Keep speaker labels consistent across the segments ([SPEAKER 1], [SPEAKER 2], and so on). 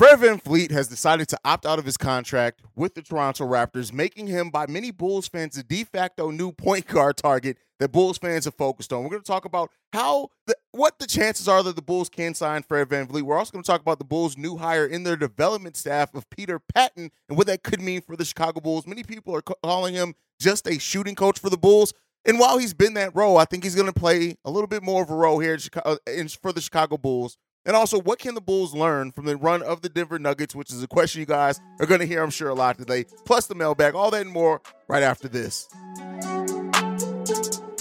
[SPEAKER 1] Fred VanVleet has decided to opt out of his contract with the Toronto Raptors, making him, by many Bulls fans, the de facto new point guard target that Bulls fans are focused on. We're going to talk about how the what the chances are that the Bulls can sign Fred VanVleet. We're also going to talk about the Bulls' new hire in their development staff of Peter Patton and what that could mean for the Chicago Bulls. Many people are calling him just a shooting coach for the Bulls. And while he's been that role, I think he's going to play a little bit more of a role here uh, for the Chicago Bulls. And also, what can the Bulls learn from the run of the Denver Nuggets, which is a question you guys are going to hear, I'm sure, a lot today, plus the mailbag, all that and more right after this.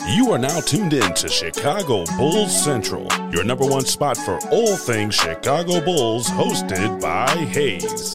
[SPEAKER 2] You are now tuned in to Chicago Bulls Central, your number one spot for all things Chicago Bulls, hosted by Haize.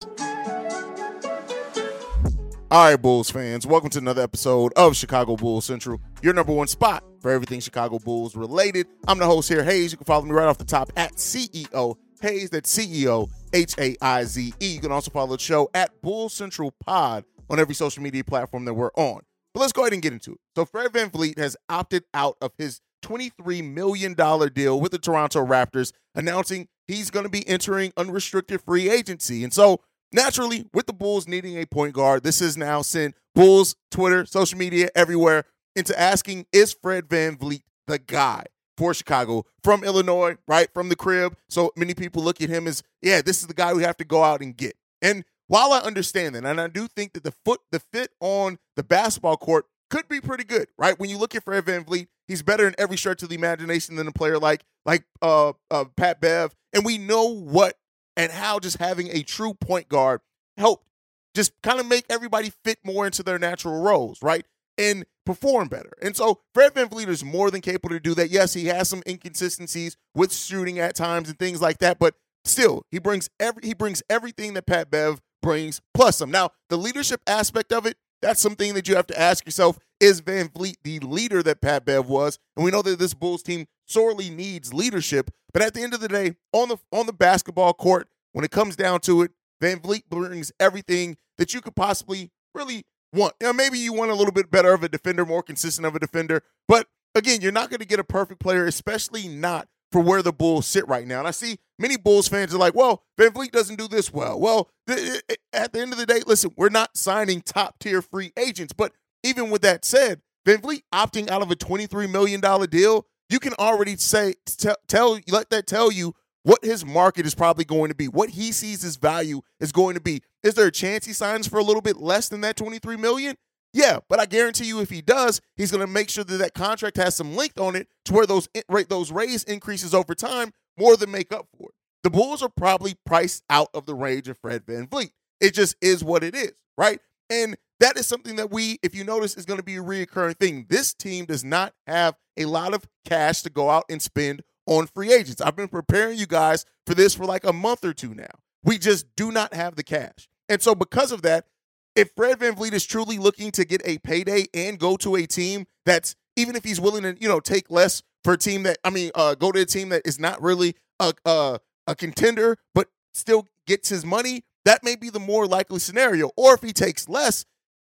[SPEAKER 1] All right, Bulls fans, welcome to another episode of Chicago Bulls Central, your number one spot for everything Chicago Bulls related. I'm the host here, Haize. You can follow me right off the top at CEO Haize. That's CEO H A I Z E. You can also follow the show at Bull Central Pod on every social media platform that we're on. But let's go ahead and get into it. So Fred VanVleet has opted out of his $23 million deal with the Toronto Raptors, announcing he's going to be entering unrestricted free agency. And so, naturally, with the Bulls needing a point guard, this has now sent Bulls, Twitter, social media, everywhere into asking, is Fred VanVleet the guy for Chicago from Illinois, right? From the crib. So many people look at him as, yeah, this is the guy we have to go out and get. And while I understand that, and I do think that the foot, the fit on the basketball court could be pretty good, right? When you look at Fred VanVleet, he's better in every stretch of the imagination than a player like like uh, uh, Pat Bev, and we know what and how just having a true point guard helped just kind of make everybody fit more into their natural roles, right? And perform better. And so Fred VanVleet is more than capable to do that. Yes, he has some inconsistencies with shooting at times and things like that, but still, he brings every he brings everything that Pat Bev brings plus some. Now, the leadership aspect of it, that's something that you have to ask yourself is VanVleet the leader that Pat Bev was? And we know that this Bulls team sorely needs leadership. But at the end of the day, on the on the basketball court, when it comes down to it, VanVleet brings everything that you could possibly really want. Maybe you want a little bit better of a defender, more consistent of a defender. But again, you're not going to get a perfect player, especially not for where the Bulls sit right now. And I see many Bulls fans are like, well, VanVleet doesn't do this well. Well, th- at the end of the day, listen, we're not signing top tier free agents. But even with that said, VanVleet opting out of a $23 million deal, you can already say, t- tell, let that tell you what his market is probably going to be, what he sees his value is going to be. Is there a chance he signs for a little bit less than that 23 million? Yeah, but I guarantee you, if he does, he's going to make sure that that contract has some length on it to where those eh, those raise increases over time more than make up for it. The Bulls are probably priced out of the range of Fred VanVleet. It just is what it is, right? And that is something that we, if you notice, is going to be a reoccurring thing. This team does not have a lot of cash to go out and spend on free agents. I've been preparing you guys for this for like a month or two now. We just do not have the cash. And so, because of that, if Fred VanVleet is truly looking to get a payday and go to a team that's even if he's willing to you know take less for a team that I mean uh, go to a team that is not really a, a a contender but still gets his money, that may be the more likely scenario. Or if he takes less,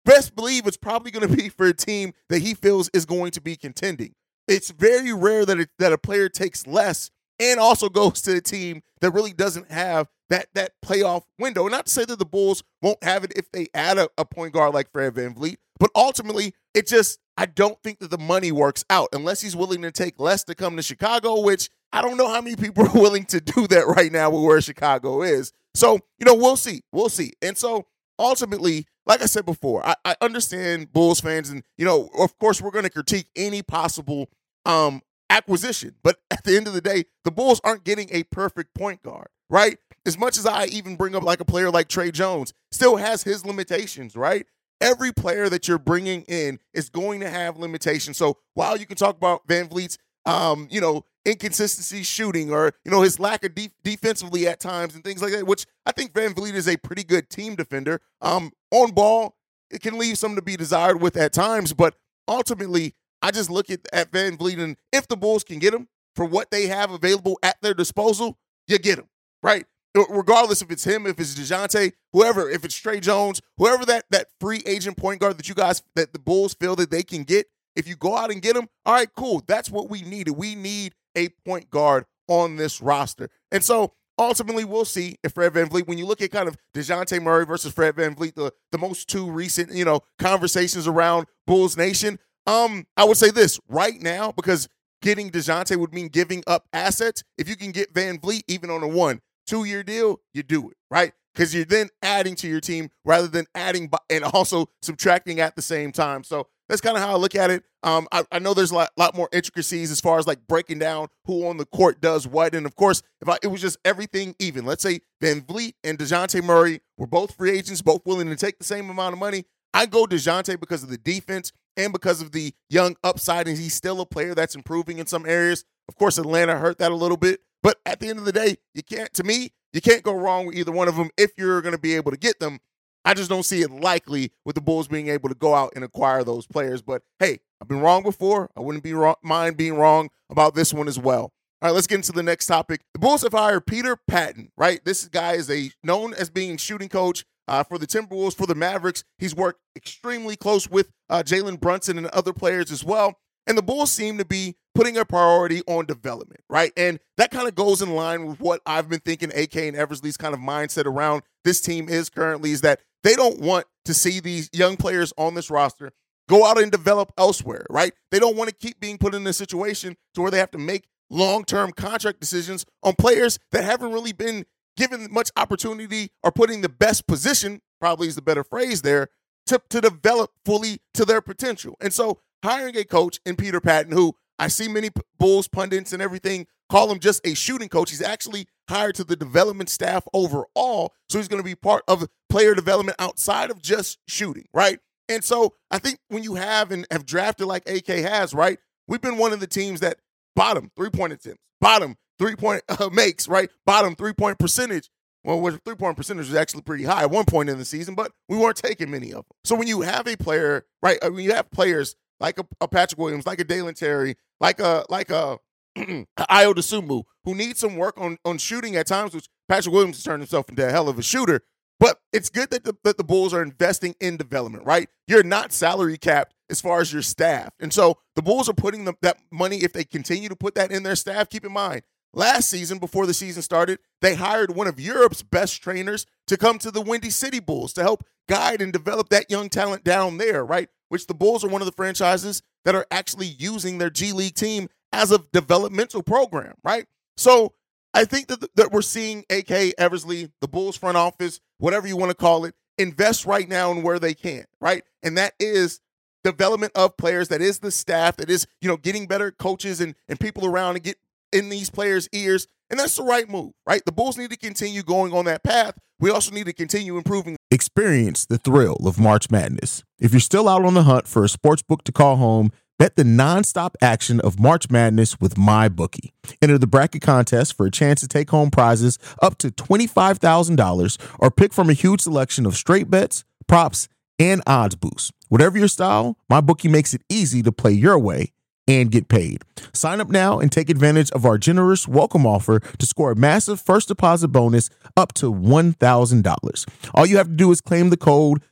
[SPEAKER 1] best believe it's probably going to be for a team that he feels is going to be contending. It's very rare that that a player takes less and also goes to a team that really doesn't have that that playoff window. Not to say that the Bulls won't have it if they add a, a point guard like Fred VanVleet, but ultimately, it just I don't think that the money works out unless he's willing to take less to come to Chicago, which I don't know how many people are willing to do that right now with where Chicago is. So, you know, we'll see. We'll see. And so ultimately, like I said before, I, I understand Bulls fans, and you know, of course, we're going to critique any possible um acquisition. But at the end of the day, the Bulls aren't getting a perfect point guard, right? As much as I even bring up like a player like Tre Jones, still has his limitations, right? Every player that you're bringing in is going to have limitations. So while you can talk about VanVleet's, um, you know, inconsistency shooting or you know his lack of de- defensively at times and things like that, which I think VanVleet is a pretty good team defender. Um, on ball, it can leave some to be desired with at times, but ultimately I just look at, at VanVleet, and if the Bulls can get him for what they have available at their disposal, you get him, right? Regardless if it's him, if it's DeJounte, whoever, if it's Tre Jones, whoever that that free agent point guard that you guys that the Bulls feel that they can get, if you go out and get him, all right, cool. That's what we needed. We need a point guard on this roster. And so ultimately we'll see if Fred VanVleet, when you look at kind of DeJounte Murray versus Fred VanVleet, the, the most two recent, you know, conversations around Bulls Nation, um, I would say this right now because getting Dejounte would mean giving up assets. If you can get VanVleet even on a one, two year deal, you do it, right? Because you're then adding to your team rather than adding and also subtracting at the same time. So that's kind of how I look at it. Um, I, I, know there's a lot, lot, more intricacies as far as like breaking down who on the court does what. And of course, if I, it was just everything even, let's say VanVleet and DeJounte Murray were both free agents, both willing to take the same amount of money. I go DeJounte because of the defense and because of the young upside, and he's still a player that's improving in some areas. Of course, Atlanta hurt that a little bit, but at the end of the day, you can't. To me, you can't go wrong with either one of them if you're going to be able to get them. I just don't see it likely with the Bulls being able to go out and acquire those players. But hey, I've been wrong before. I wouldn't be wrong, mind being wrong about this one as well. All right, let's get into the next topic. The Bulls have hired Peter Patton, right? This guy is a known as being shooting coach uh, for the Timberwolves, for the Mavericks. He's worked extremely close with uh, Jalen Brunson and other players as well. And the Bulls seem to be putting a priority on development, right? And that kind of goes in line with what I've been thinking AK and Eversley's kind of mindset around this team is currently is that they don't want to see these young players on this roster go out and develop elsewhere, right? They don't want to keep being put in a situation to where they have to make long-term contract decisions on players that haven't really been given much opportunity or putting the best position, probably is the better phrase there, to, to develop fully to their potential. And so hiring a coach in Peter Patton, who I see many Bulls pundits and everything call him just a shooting coach. He's actually hired to the development staff overall. So he's going to be part of player development outside of just shooting, right? And so I think when you have and have drafted like AK has, right? We've been one of the teams that bottom three point attempts, bottom three point uh, makes, right? Bottom three point percentage. Well, three point percentage was actually pretty high at one point in the season, but we weren't taking many of them. So when you have a player, right? Uh, when you have players like a, a Patrick Williams, like a Dalen Terry, like a like a Ayo Dosunmu, who needs some work on on shooting at times, which Patrick Williams has turned himself into a hell of a shooter. But it's good that the, that the Bulls are investing in development, right? You're not salary capped as far as your staff. And so the Bulls are putting the, that money, if they continue to put that in their staff, keep in mind, Last season, before the season started, they hired one of Europe's best trainers to come to the Windy City Bulls to help guide and develop that young talent down there, right? Which the Bulls are one of the franchises that are actually using their G League team as a developmental program, right? So I think that, that we're seeing AK Eversley, the Bulls front office, whatever you want to call it, invest right now in where they can, right? And that is development of players, that is the staff, that is, you know, getting better coaches and, and people around to get in these players' ears. And that's the right move, right? The Bulls need to continue going on that path. We also need to continue improving.
[SPEAKER 3] Experience the thrill of March Madness. If you're still out on the hunt for a sports book to call home, bet the nonstop action of March Madness with MyBookie. Enter the bracket contest for a chance to take home prizes up to $25,000 or pick from a huge selection of straight bets, props, and odds boosts. Whatever your style, MyBookie makes it easy to play your way and get paid. Sign up now and take advantage of our generous welcome offer to score a massive first deposit bonus up to $1,000. All you have to do is claim the code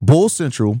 [SPEAKER 3] Bull Central,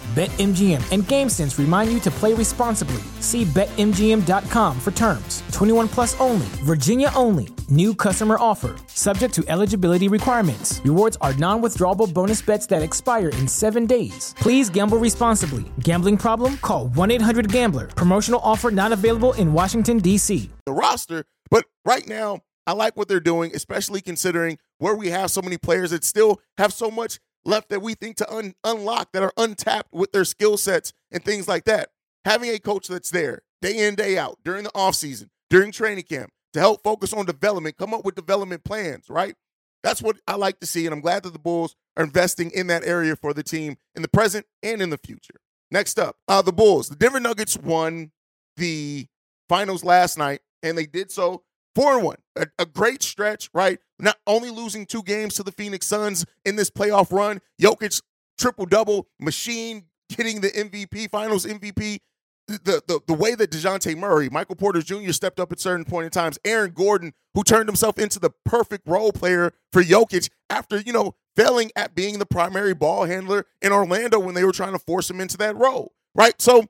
[SPEAKER 4] BetMGM and GameSense remind you to play responsibly. See BetMGM.com for terms. 21 plus only, Virginia only. New customer offer, subject to eligibility requirements. Rewards are non withdrawable bonus bets that expire in seven days. Please gamble responsibly. Gambling problem? Call 1 800 Gambler. Promotional offer not available in Washington, D.C.
[SPEAKER 1] The roster, but right now, I like what they're doing, especially considering where we have so many players that still have so much left that we think to un- unlock that are untapped with their skill sets and things like that. Having a coach that's there day in, day out during the offseason, during training camp to help focus on development, come up with development plans, right? That's what I like to see. And I'm glad that the Bulls are investing in that area for the team in the present and in the future. Next up, uh, the Bulls. The Denver Nuggets won the finals last night, and they did so Four and one, a, a, great stretch, right? Not only losing two games to the Phoenix Suns in this playoff run, Jokic triple double machine, getting the MVP, Finals MVP. The, the the way that Dejounte Murray, Michael Porter Jr. stepped up at certain point in times, Aaron Gordon, who turned himself into the perfect role player for Jokic after you know failing at being the primary ball handler in Orlando when they were trying to force him into that role, right? So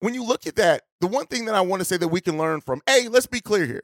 [SPEAKER 1] when you look at that, the one thing that I want to say that we can learn from, a, let's be clear here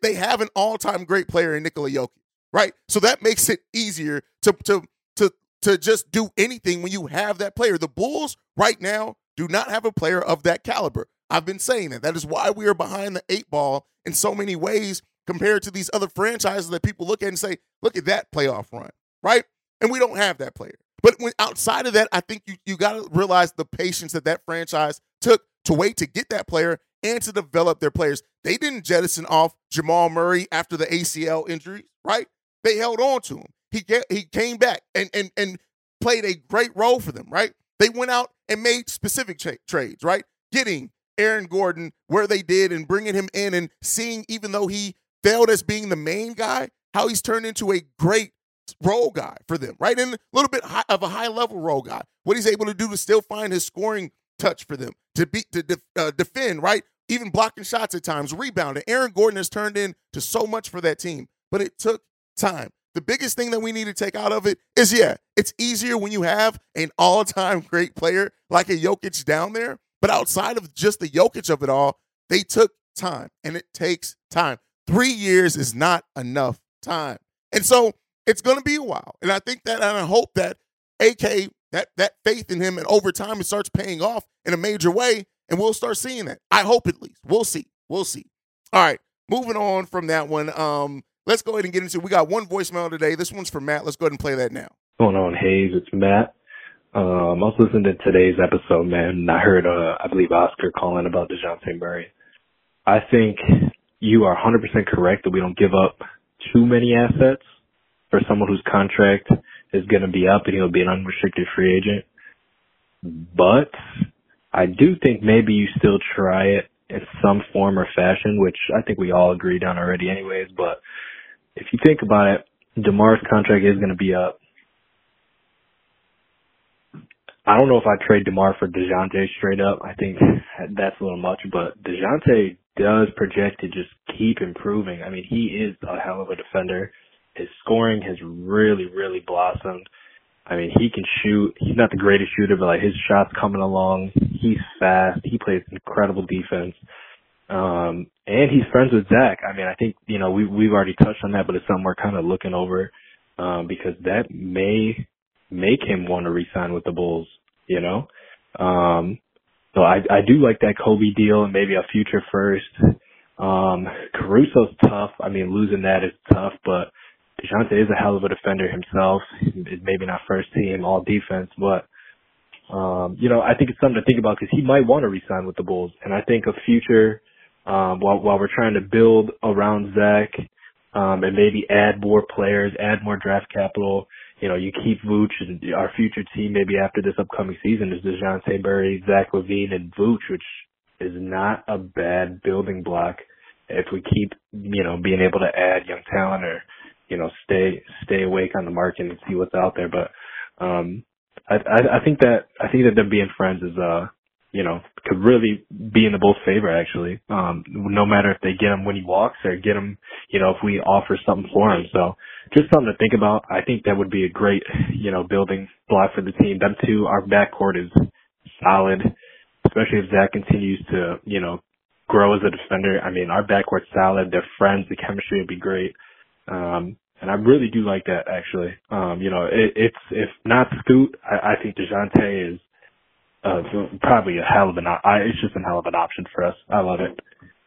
[SPEAKER 1] they have an all-time great player in Nikola Jokic, right? So that makes it easier to to to to just do anything when you have that player. The Bulls right now do not have a player of that caliber. I've been saying that. That is why we are behind the eight ball in so many ways compared to these other franchises that people look at and say, look at that playoff run, right? And we don't have that player. But when outside of that, I think you you got to realize the patience that that franchise took to wait to get that player and to develop their players. They didn't jettison off Jamal Murray after the ACL injury, right? They held on to him. He get, he came back and and and played a great role for them, right? They went out and made specific tra- trades, right? Getting Aaron Gordon where they did and bringing him in and seeing even though he failed as being the main guy, how he's turned into a great role guy for them, right? And a little bit high, of a high level role guy. What he's able to do to still find his scoring touch for them to be to de- uh, defend, right? even blocking shots at times, rebounding. Aaron Gordon has turned into so much for that team, but it took time. The biggest thing that we need to take out of it is yeah, it's easier when you have an all time great player like a Jokic down there. But outside of just the Jokic of it all, they took time and it takes time. Three years is not enough time. And so it's going to be a while. And I think that, and I hope that AK, that, that faith in him and over time it starts paying off in a major way and we'll start seeing that. I hope at least. We'll see. We'll see. All right, moving on from that one. Um, let's go ahead and get into. We got one voicemail today. This one's for Matt. Let's go ahead and play that now.
[SPEAKER 5] What's going on, Haize? It's Matt. Um, I was listening to today's episode, man, and I heard, uh, I believe Oscar calling about Dejounte Murray. I think you are 100% correct that we don't give up too many assets for someone whose contract is going to be up and he'll be an unrestricted free agent. But I do think maybe you still try it in some form or fashion, which I think we all agreed on already anyways, but if you think about it, DeMar's contract is going to be up. I don't know if I trade DeMar for DeJounte straight up. I think that's a little much, but DeJounte does project to just keep improving. I mean, he is a hell of a defender. His scoring has really, really blossomed. I mean, he can shoot. He's not the greatest shooter, but like his shots coming along. He's fast. He plays incredible defense. Um, and he's friends with Zach. I mean, I think, you know, we, we've already touched on that, but it's something we're kind of looking over, um, because that may make him want to resign with the Bulls, you know? Um, so I, I do like that Kobe deal and maybe a future first. Um, Caruso's tough. I mean, losing that is tough, but Dejounte is a hell of a defender himself. Maybe not first team all defense, but um, you know, I think it's something to think about because he might want to resign with the Bulls, and I think a future um, while while we're trying to build around Zach um, and maybe add more players, add more draft capital. You know, you keep Vooch and our future team maybe after this upcoming season is DeJounte Murray, Zach LaVine, and Vooch, which is not a bad building block if we keep, you know, being able to add young talent or, you know, stay stay awake on the market and see what's out there. But um I I, I think that I think that them being friends is uh you know, could really be in the Bulls' favor actually. Um, no matter if they get him when he walks or get him, you know, if we offer something for him. So just something to think about. I think that would be a great, you know, building block for the team. Them two, our backcourt is solid, especially if Zach continues to, you know, grow as a defender. I mean, our backcourt's solid. They're friends. The chemistry would be great. Um, and I really do like that actually. Um, you know, it, it's, if not Scoot, I, I think DeJounte is uh, probably a hell of an. It's just a hell of an option for us. I love it.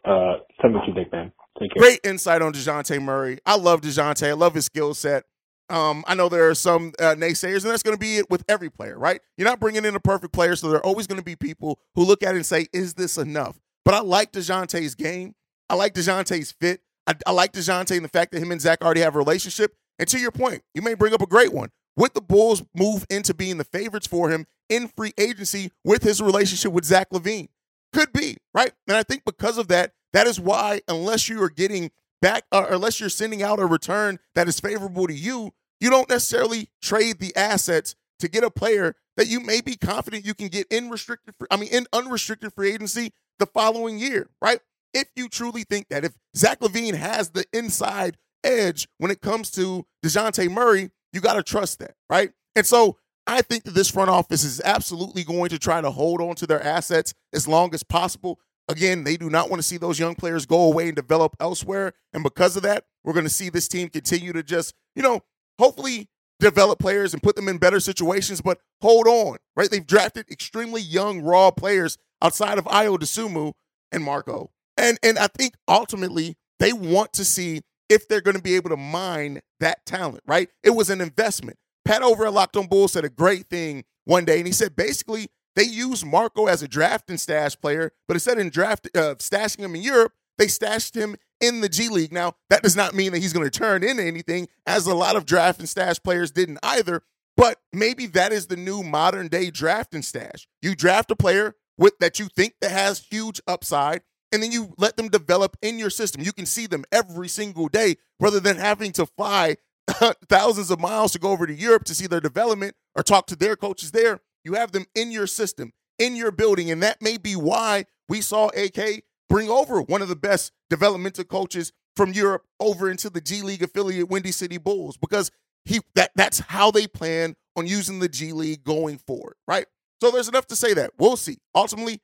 [SPEAKER 5] Uh, tell me what you think, man. Take care.
[SPEAKER 1] Great insight on Dejounte Murray. I love Dejounte. I love his skill set. Um, I know there are some uh, naysayers, and that's going to be it with every player, right? You're not bringing in a perfect player, so there are always going to be people who look at it and say, "Is this enough?" But I like Dejounte's game. I like Dejounte's fit. I, I like Dejounte and the fact that him and Zach already have a relationship. And to your point, you may bring up a great one. Would the Bulls move into being the favorites for him in free agency with his relationship with Zach LaVine? Could be, right? And I think because of that, that is why, unless you are getting back, or unless you're sending out a return that is favorable to you, you don't necessarily trade the assets to get a player that you may be confident you can get in restricted, I mean, in unrestricted free agency the following year, right? If you truly think that if Zach LaVine has the inside edge when it comes to DeJounte Murray, you got to trust that, right? And so I think that this front office is absolutely going to try to hold on to their assets as long as possible. Again, they do not want to see those young players go away and develop elsewhere. And because of that, we're going to see this team continue to just, you know, hopefully develop players and put them in better situations, but hold on, right? They've drafted extremely young, raw players outside of Ayo Dosunmu and Marco. And and I think ultimately they want to see if they're going to be able to mine that talent, right? It was an investment. Pat over at Locked on Bulls said a great thing one day, and he said basically they used Marco as a draft and stash player, but instead of draft uh, stashing him in Europe, they stashed him in the G League. Now that does not mean that he's going to turn into anything, as a lot of draft and stash players didn't either. But maybe that is the new modern day draft and stash. You draft a player with that you think that has huge upside, and then you let them develop in your system. You can see them every single day rather than having to fly thousands of miles to go over to Europe to see their development or talk to their coaches there. You have them in your system, in your building. And that may be why we saw AK bring over one of the best developmental coaches from Europe over into the G League affiliate Windy City Bulls because he that that's how they plan on using the G League going forward, right? So there's enough to say that. We'll see. Ultimately,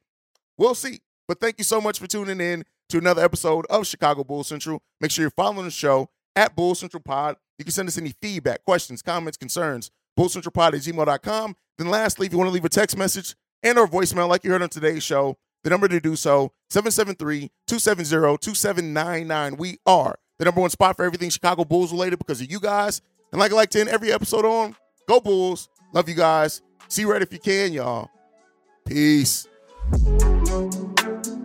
[SPEAKER 1] we'll see. But thank you so much for tuning in to another episode of Chicago Bull Central. Make sure you're following the show at Bull Central Pod. You can send us any feedback, questions, comments, concerns, bullcentralpod at gmail.com. Then lastly, if you want to leave a text message and or voicemail like you heard on today's show, the number to do so, 773-270-2799. We are the number one spot for everything Chicago Bulls related because of you guys. And like I like to end every episode on, go Bulls. Love you guys. See you right if you can, y'all. Peace.